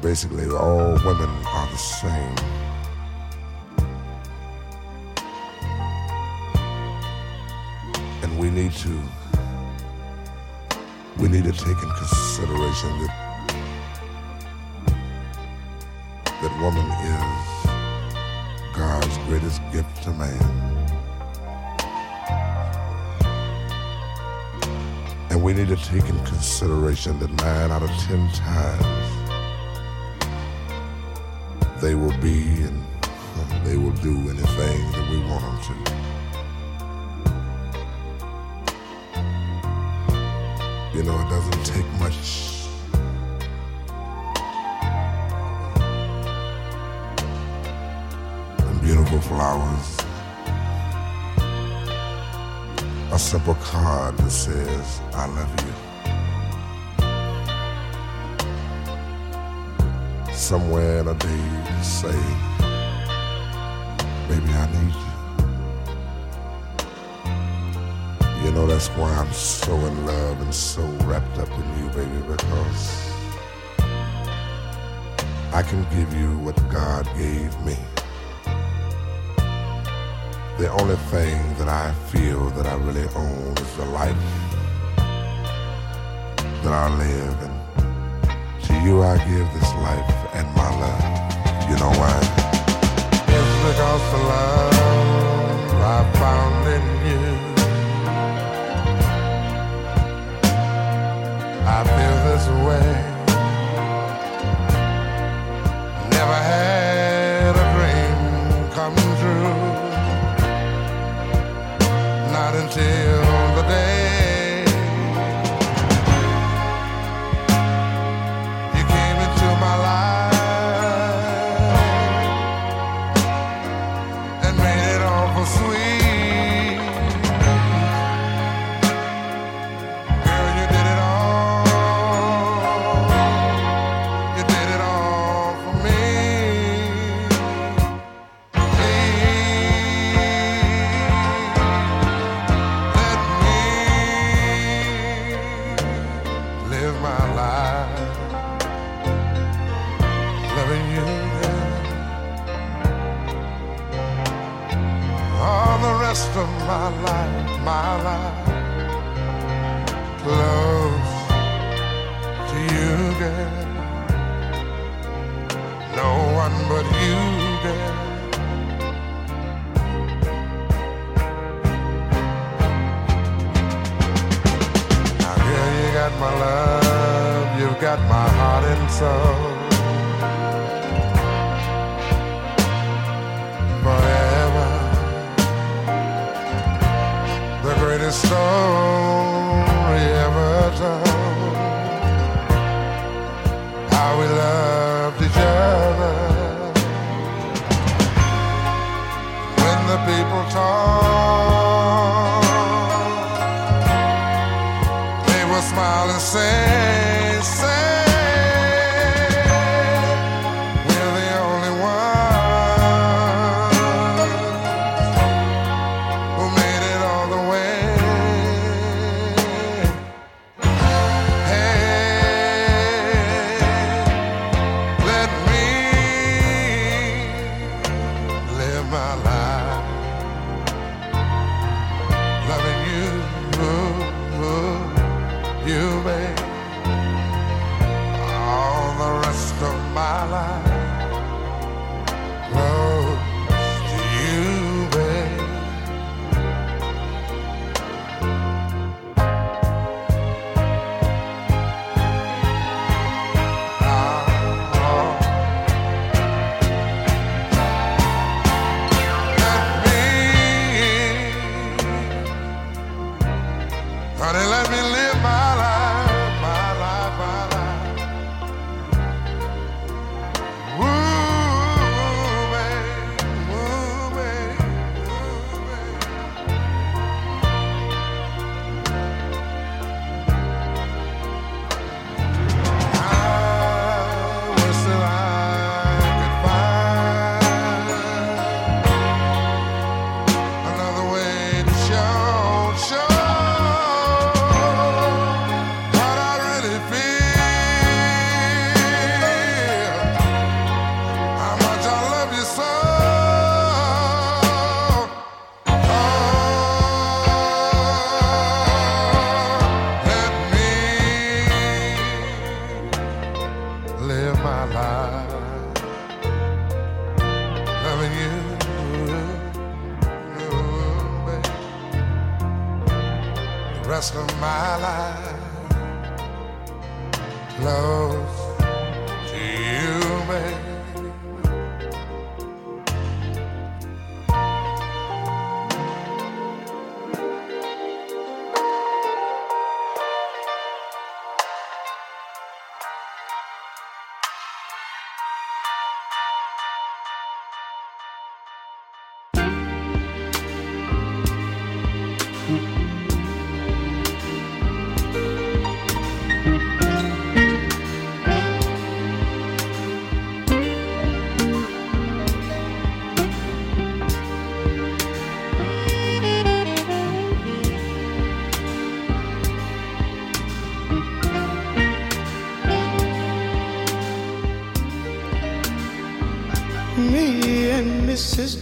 basically, all women are the same. And we need to we need to take in consideration that that woman is God's greatest gift to man. And we need to take in consideration that nine out of ten times they will be and they will do anything that we want them to. You know, it doesn't take much. And beautiful flowers. A simple card that says, I love you. Somewhere in a day say, baby, I need you. You know, that's why I'm so in love and so wrapped up in you, baby, because I can give you what God gave me. The only thing that I feel that I really own is the life that I live. To you, I give this life and my love. You know why? It's because the love I found in you. I feel this way. My love, you've got my heart and soul.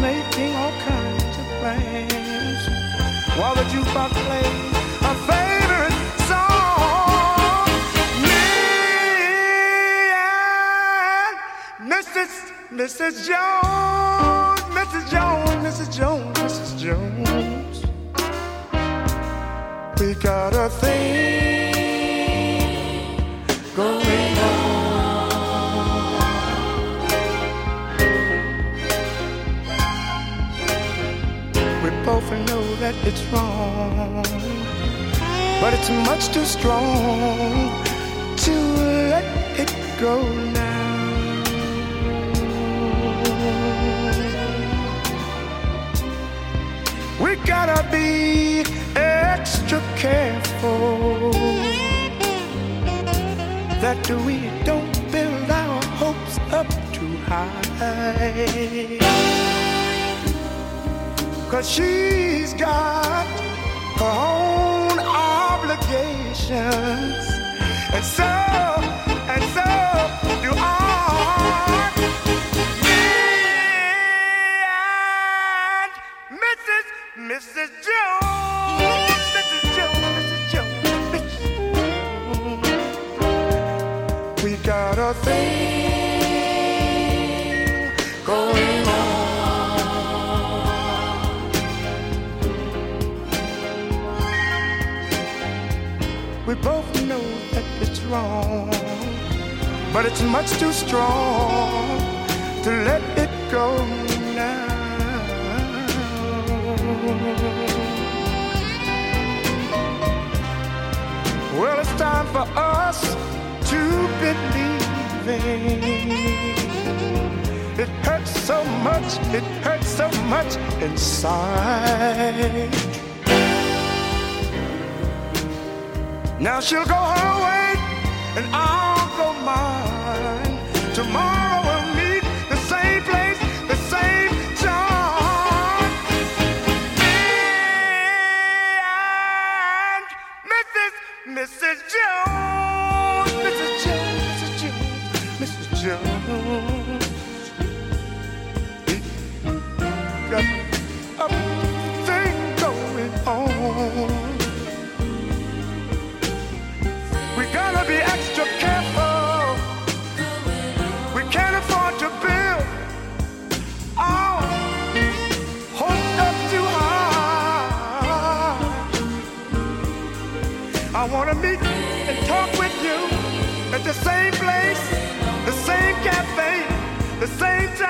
making all kinds of plans while the jukebox plays a favorite song. Me and Mrs. Mrs. Jones, Mrs. Jones, Mrs. Jones, Mrs. Jones. We got a thing. that it's wrong, but it's much too strong to let it go now. We gotta be extra careful that we don't build our hopes up too high. Cause she's got her own obligations. And so, and so do I. Me and Mrs. Mrs. Jones. Mrs. Jones, Mrs. Jones. We got a thing. but it's much too strong to let it go now. Well, it's time for us to believe. It hurts so much, it hurts so much inside. Now she'll go her way and I same place, the same cafe, the same time.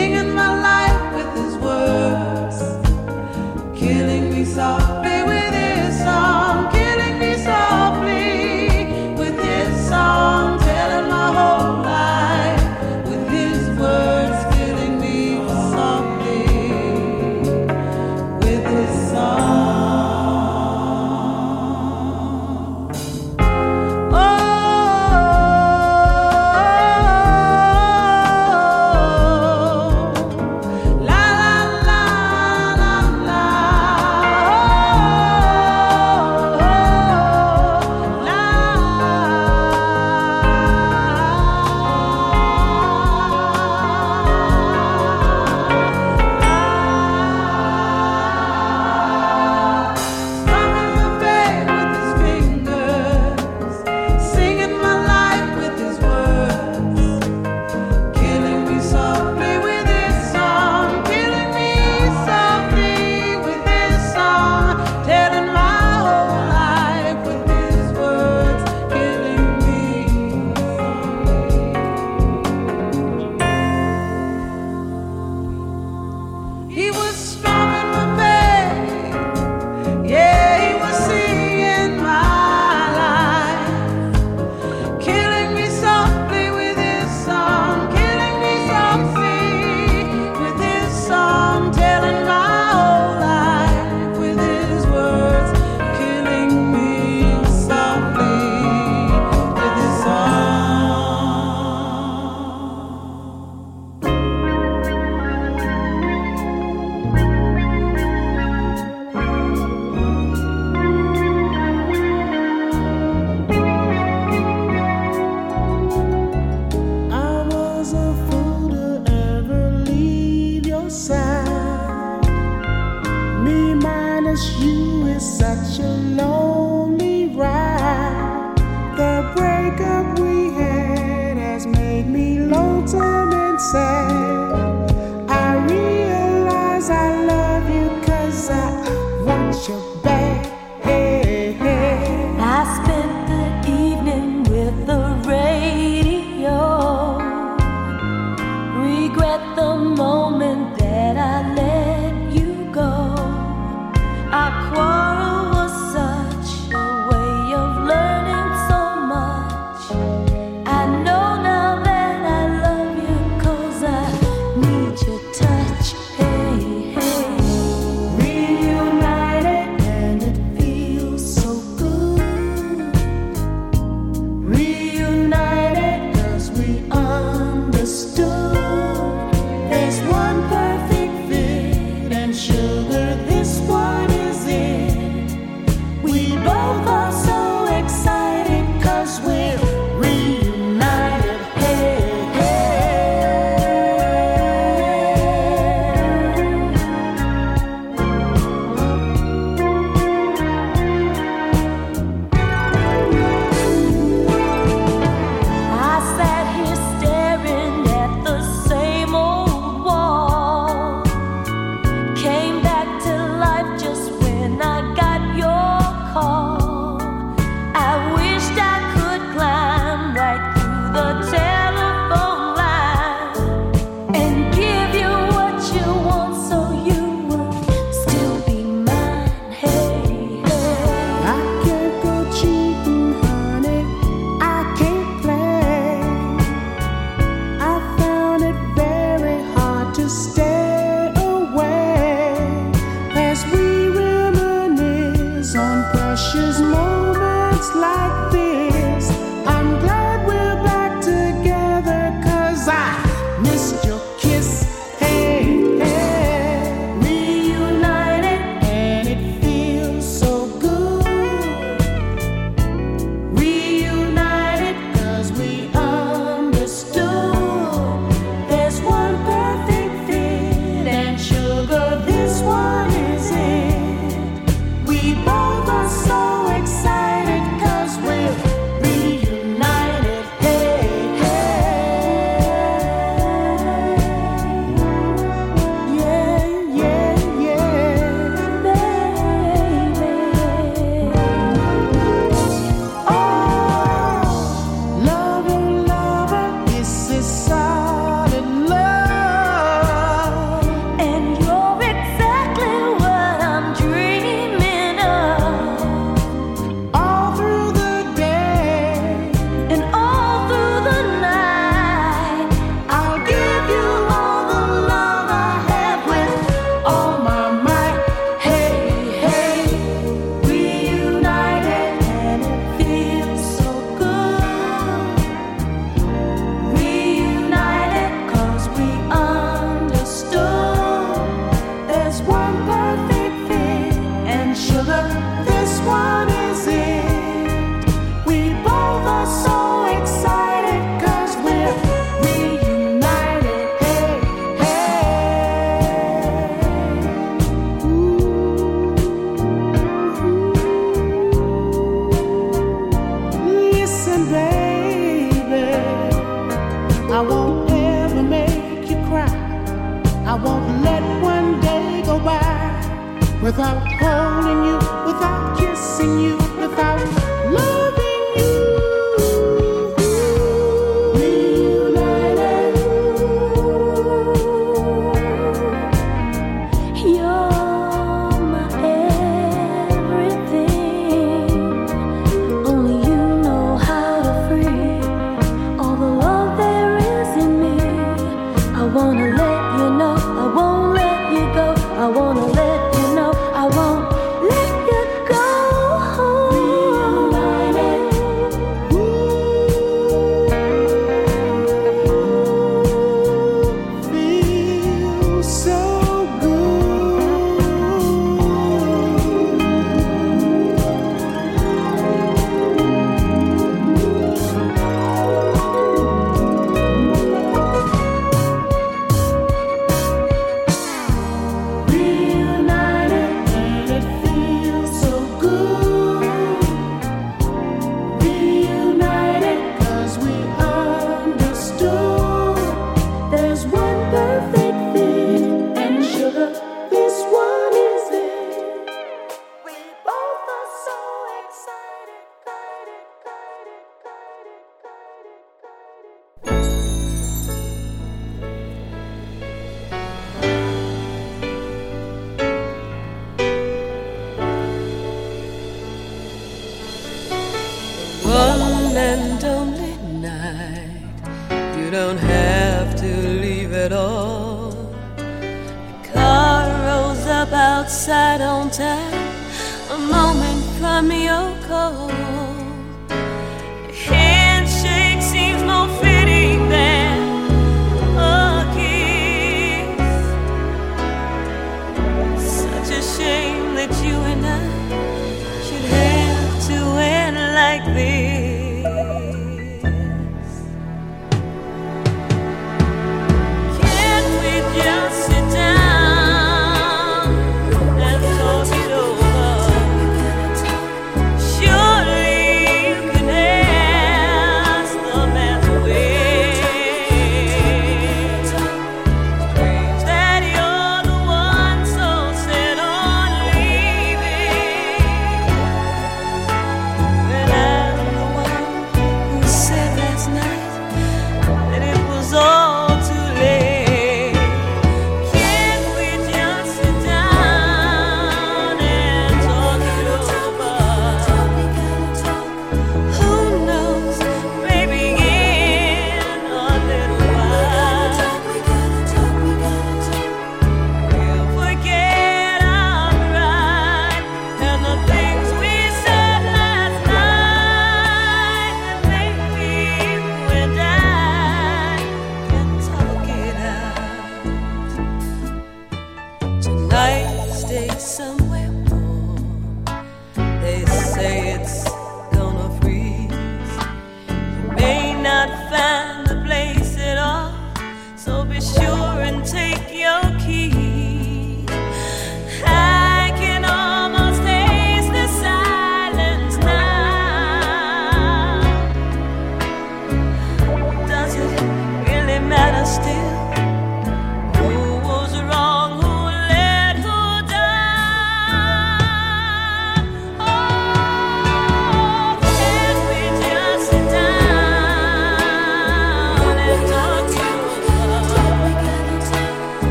singing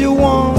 times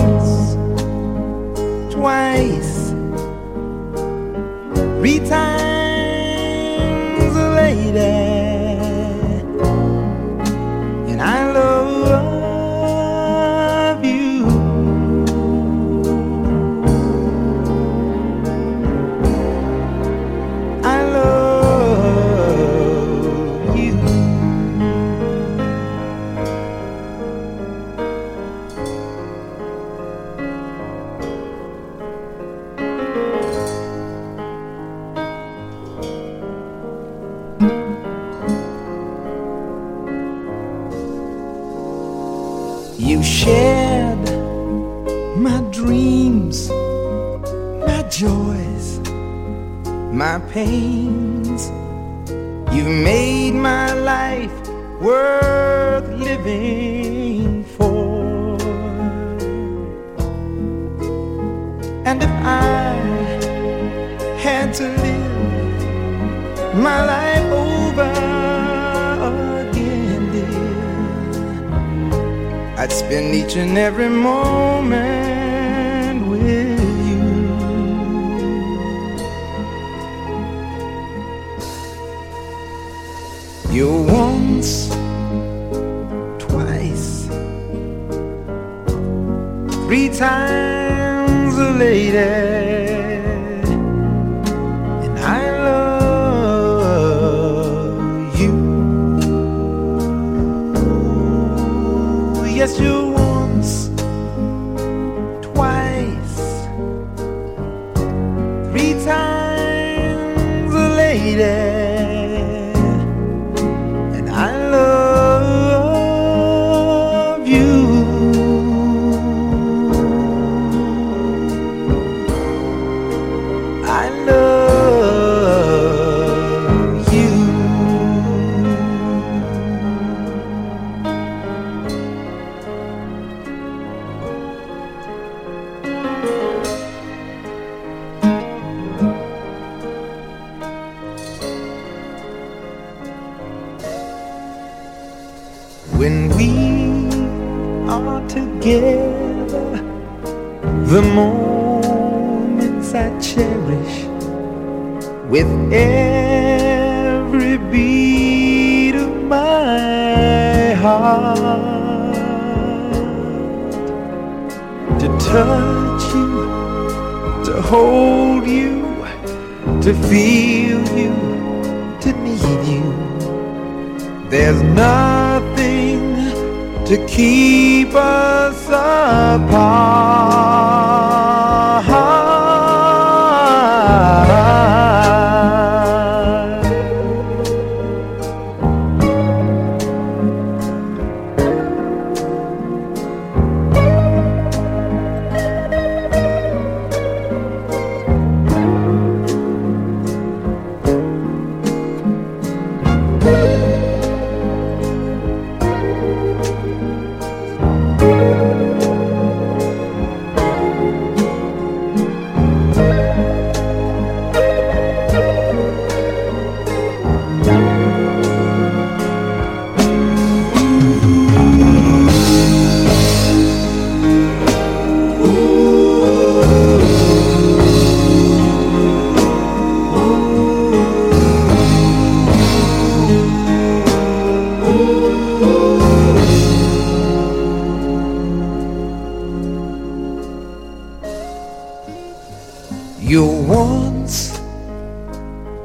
You once,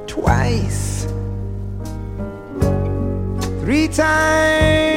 twice, three times.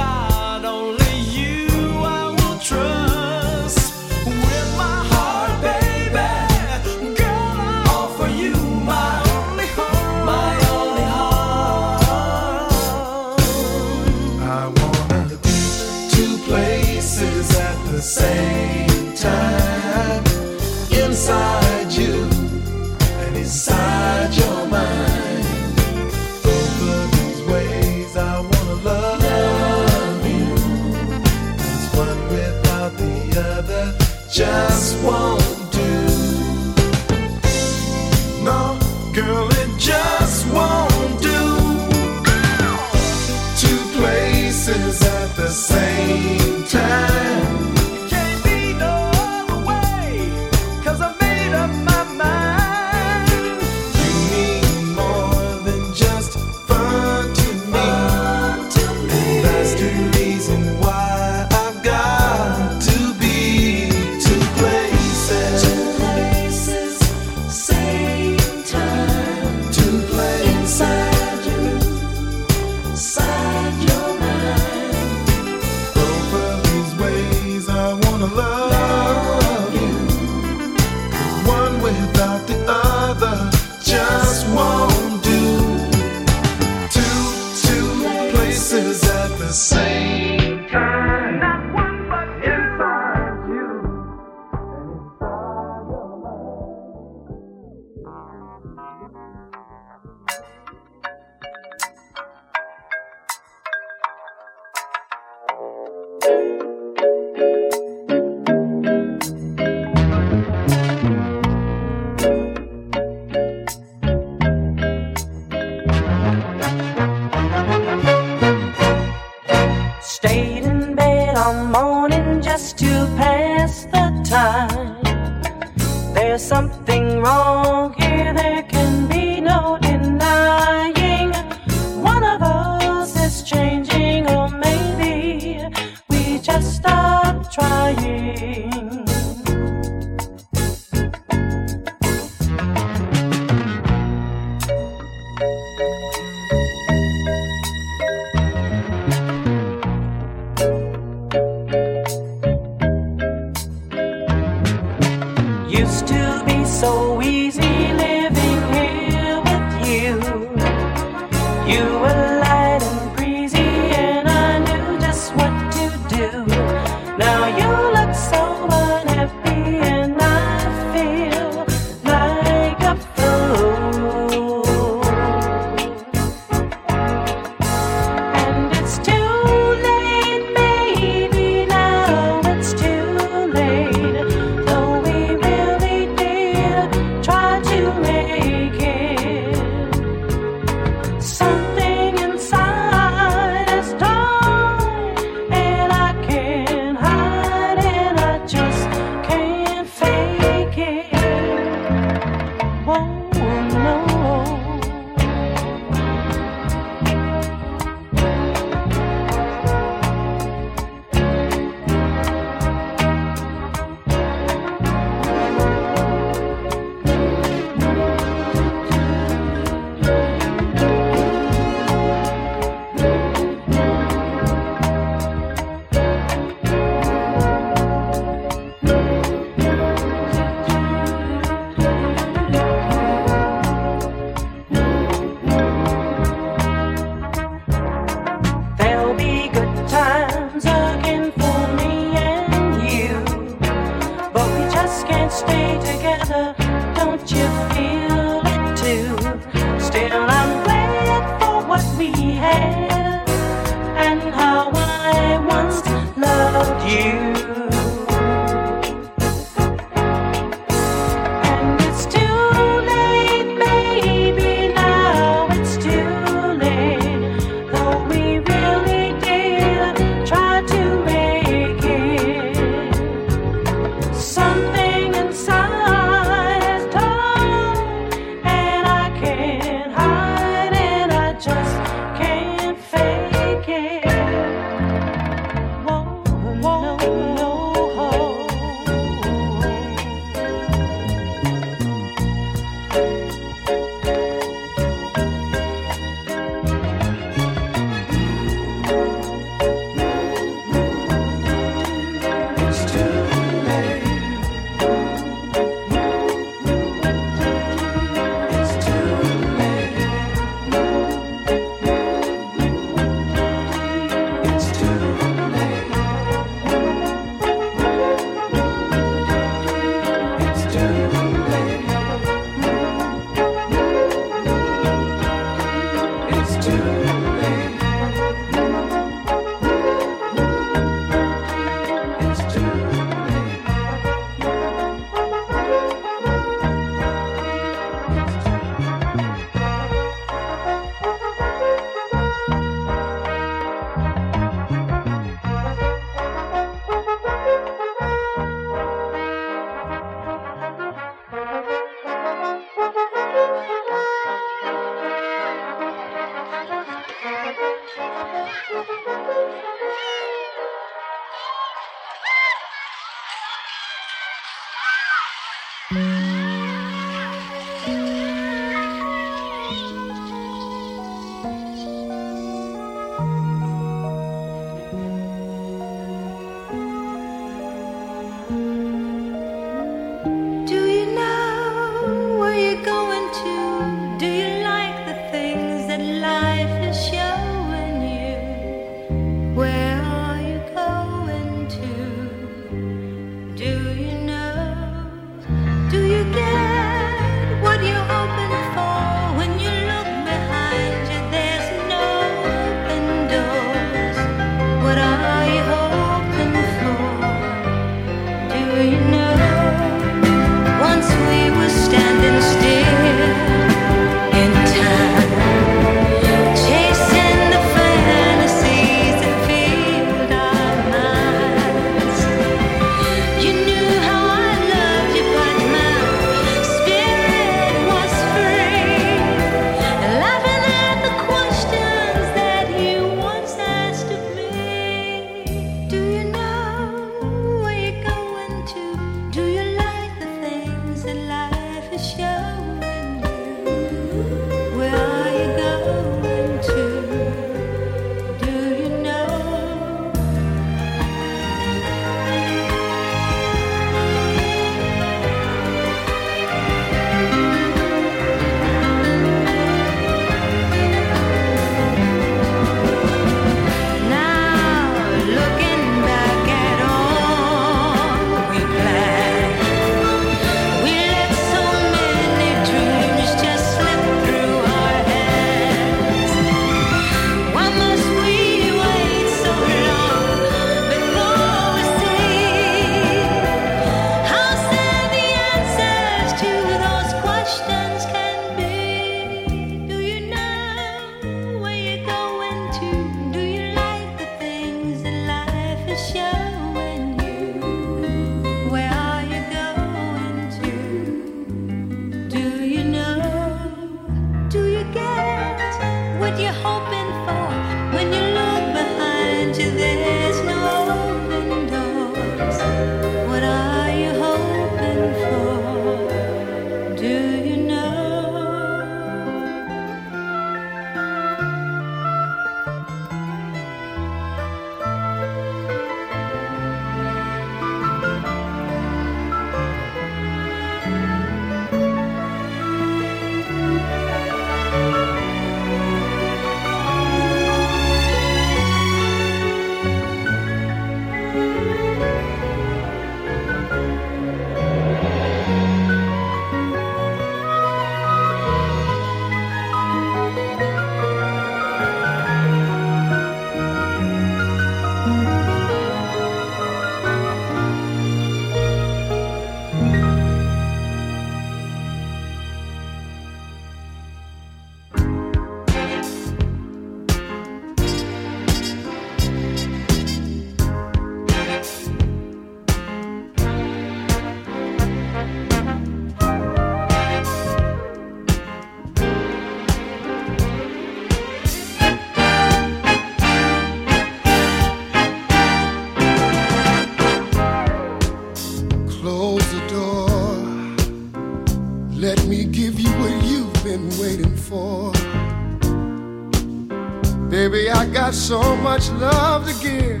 So much love to give,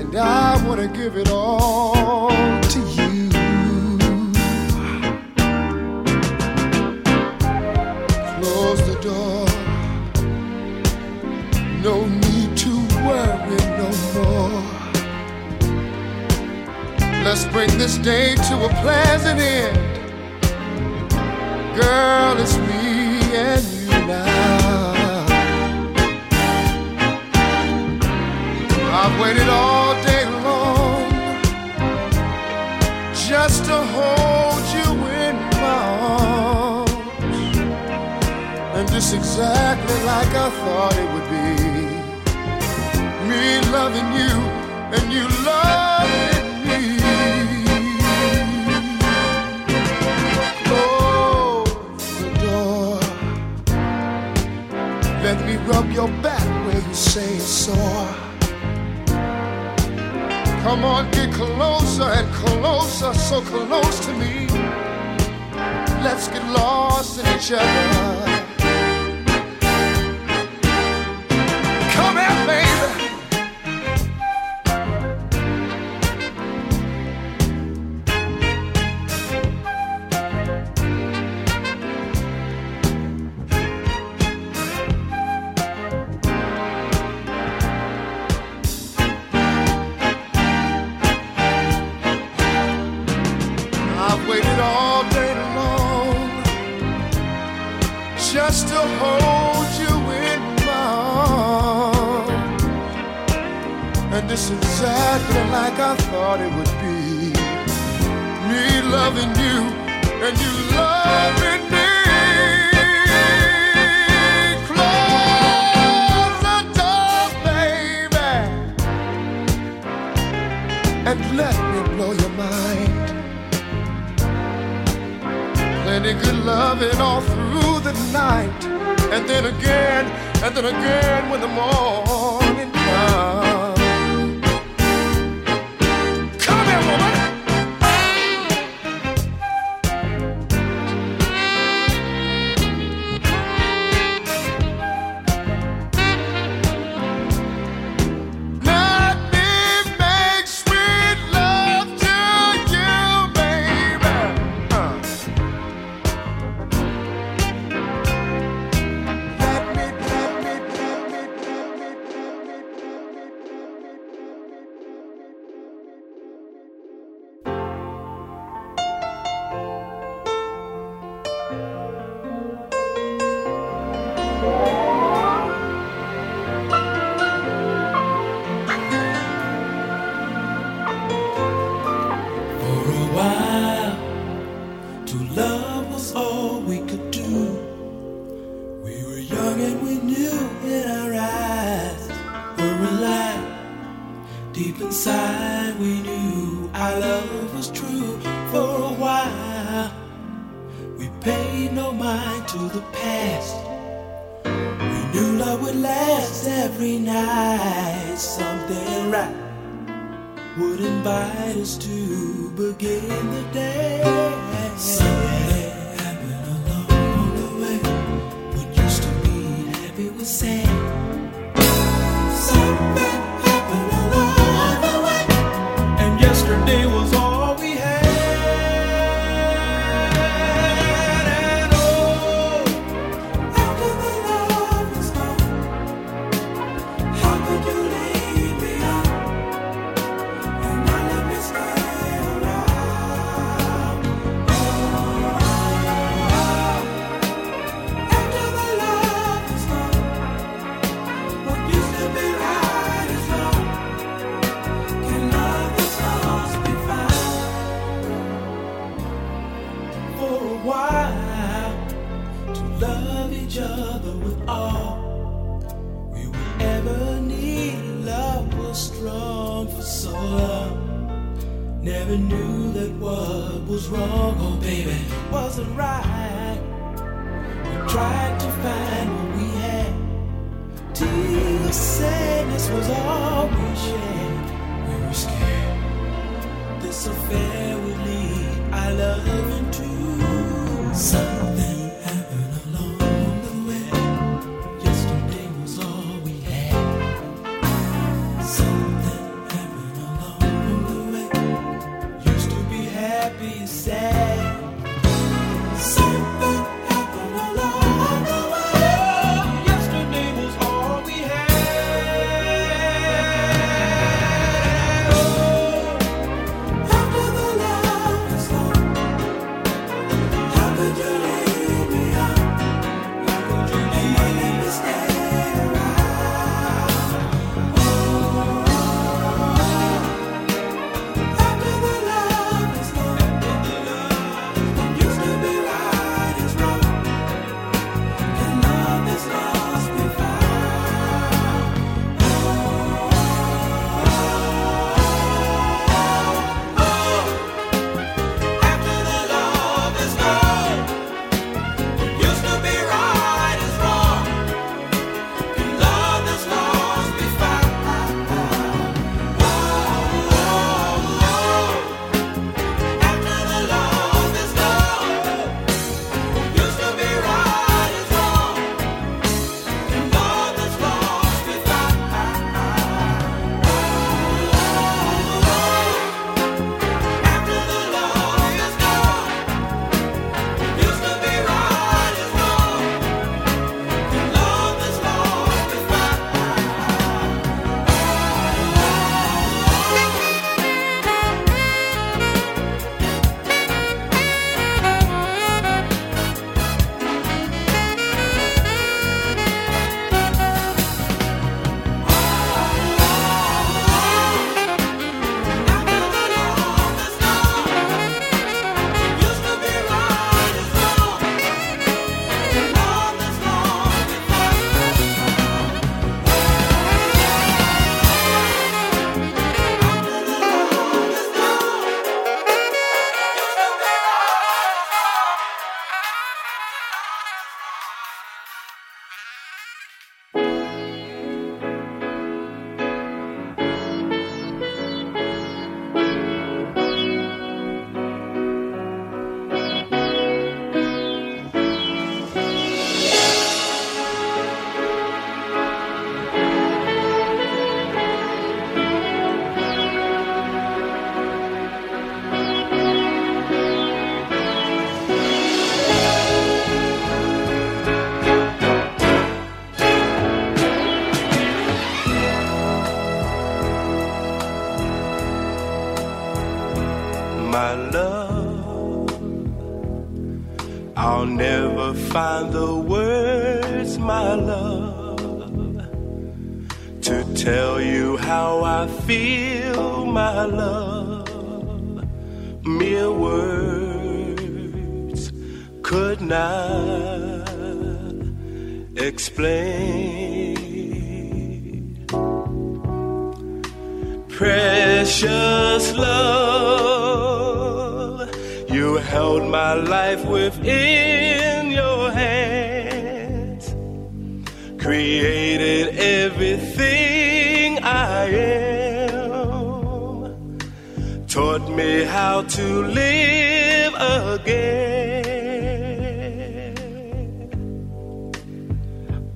and I want to give it all to you. Close the door, no need to worry no more. Let's bring this day to a pleasant end. Girl, it's me and you now. I've waited all day long just to hold you in my arms. And just exactly like I thought it would be. Me loving you and you loving me. The door. Let me rub your back where you say it's sore. Come on, get closer and closer, so close to me. Let's get lost in each other. Never knew that what was wrong, oh baby, wasn't right. We tried to find what we had. Till sadness was all we shared. We were scared this affair would lead our love into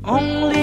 Only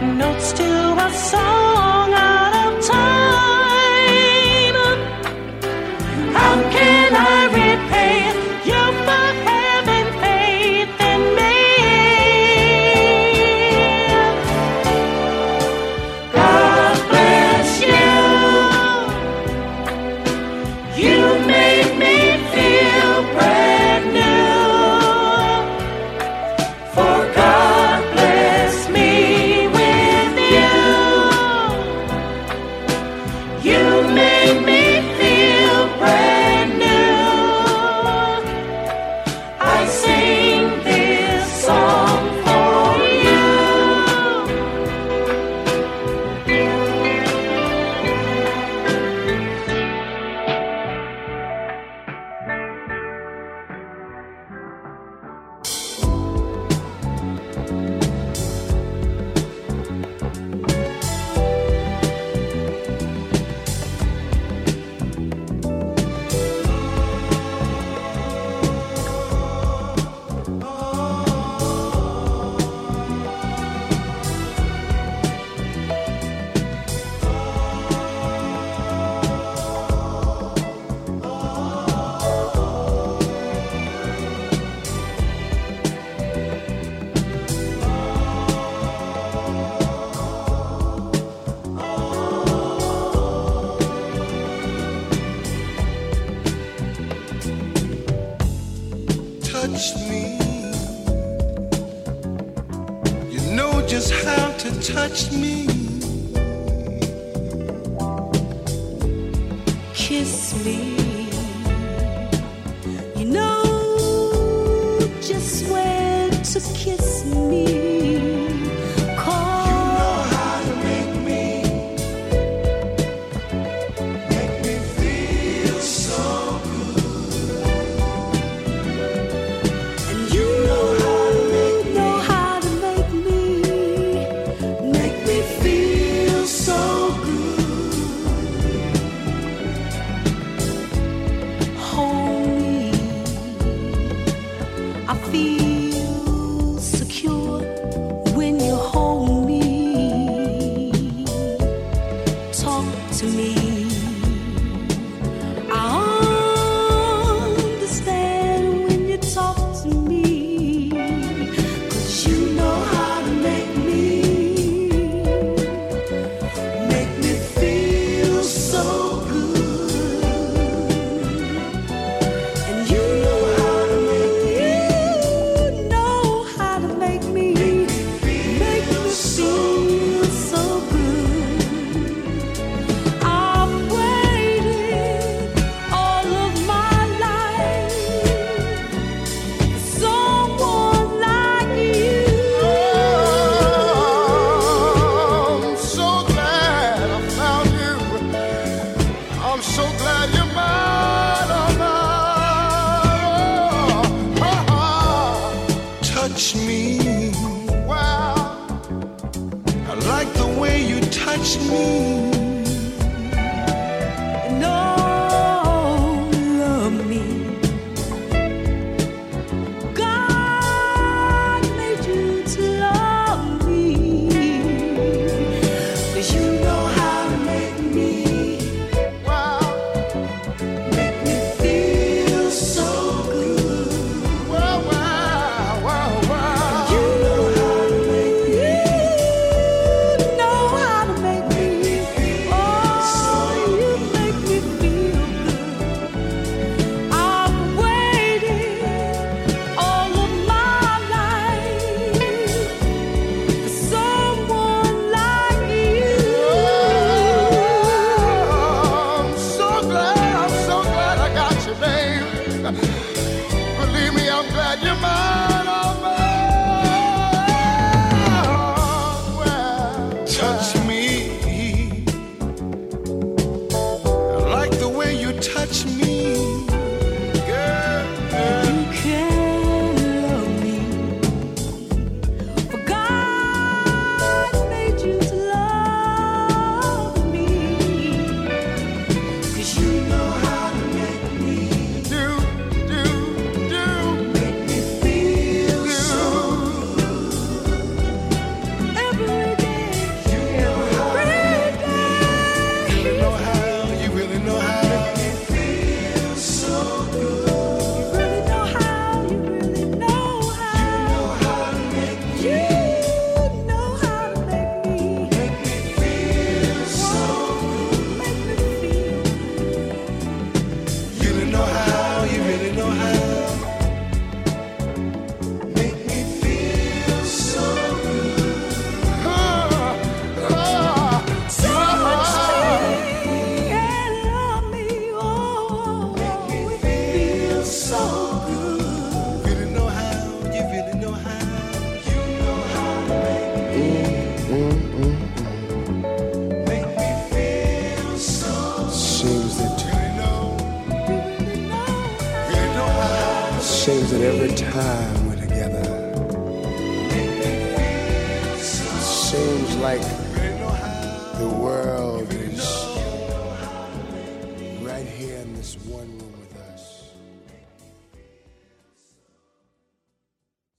notes to a song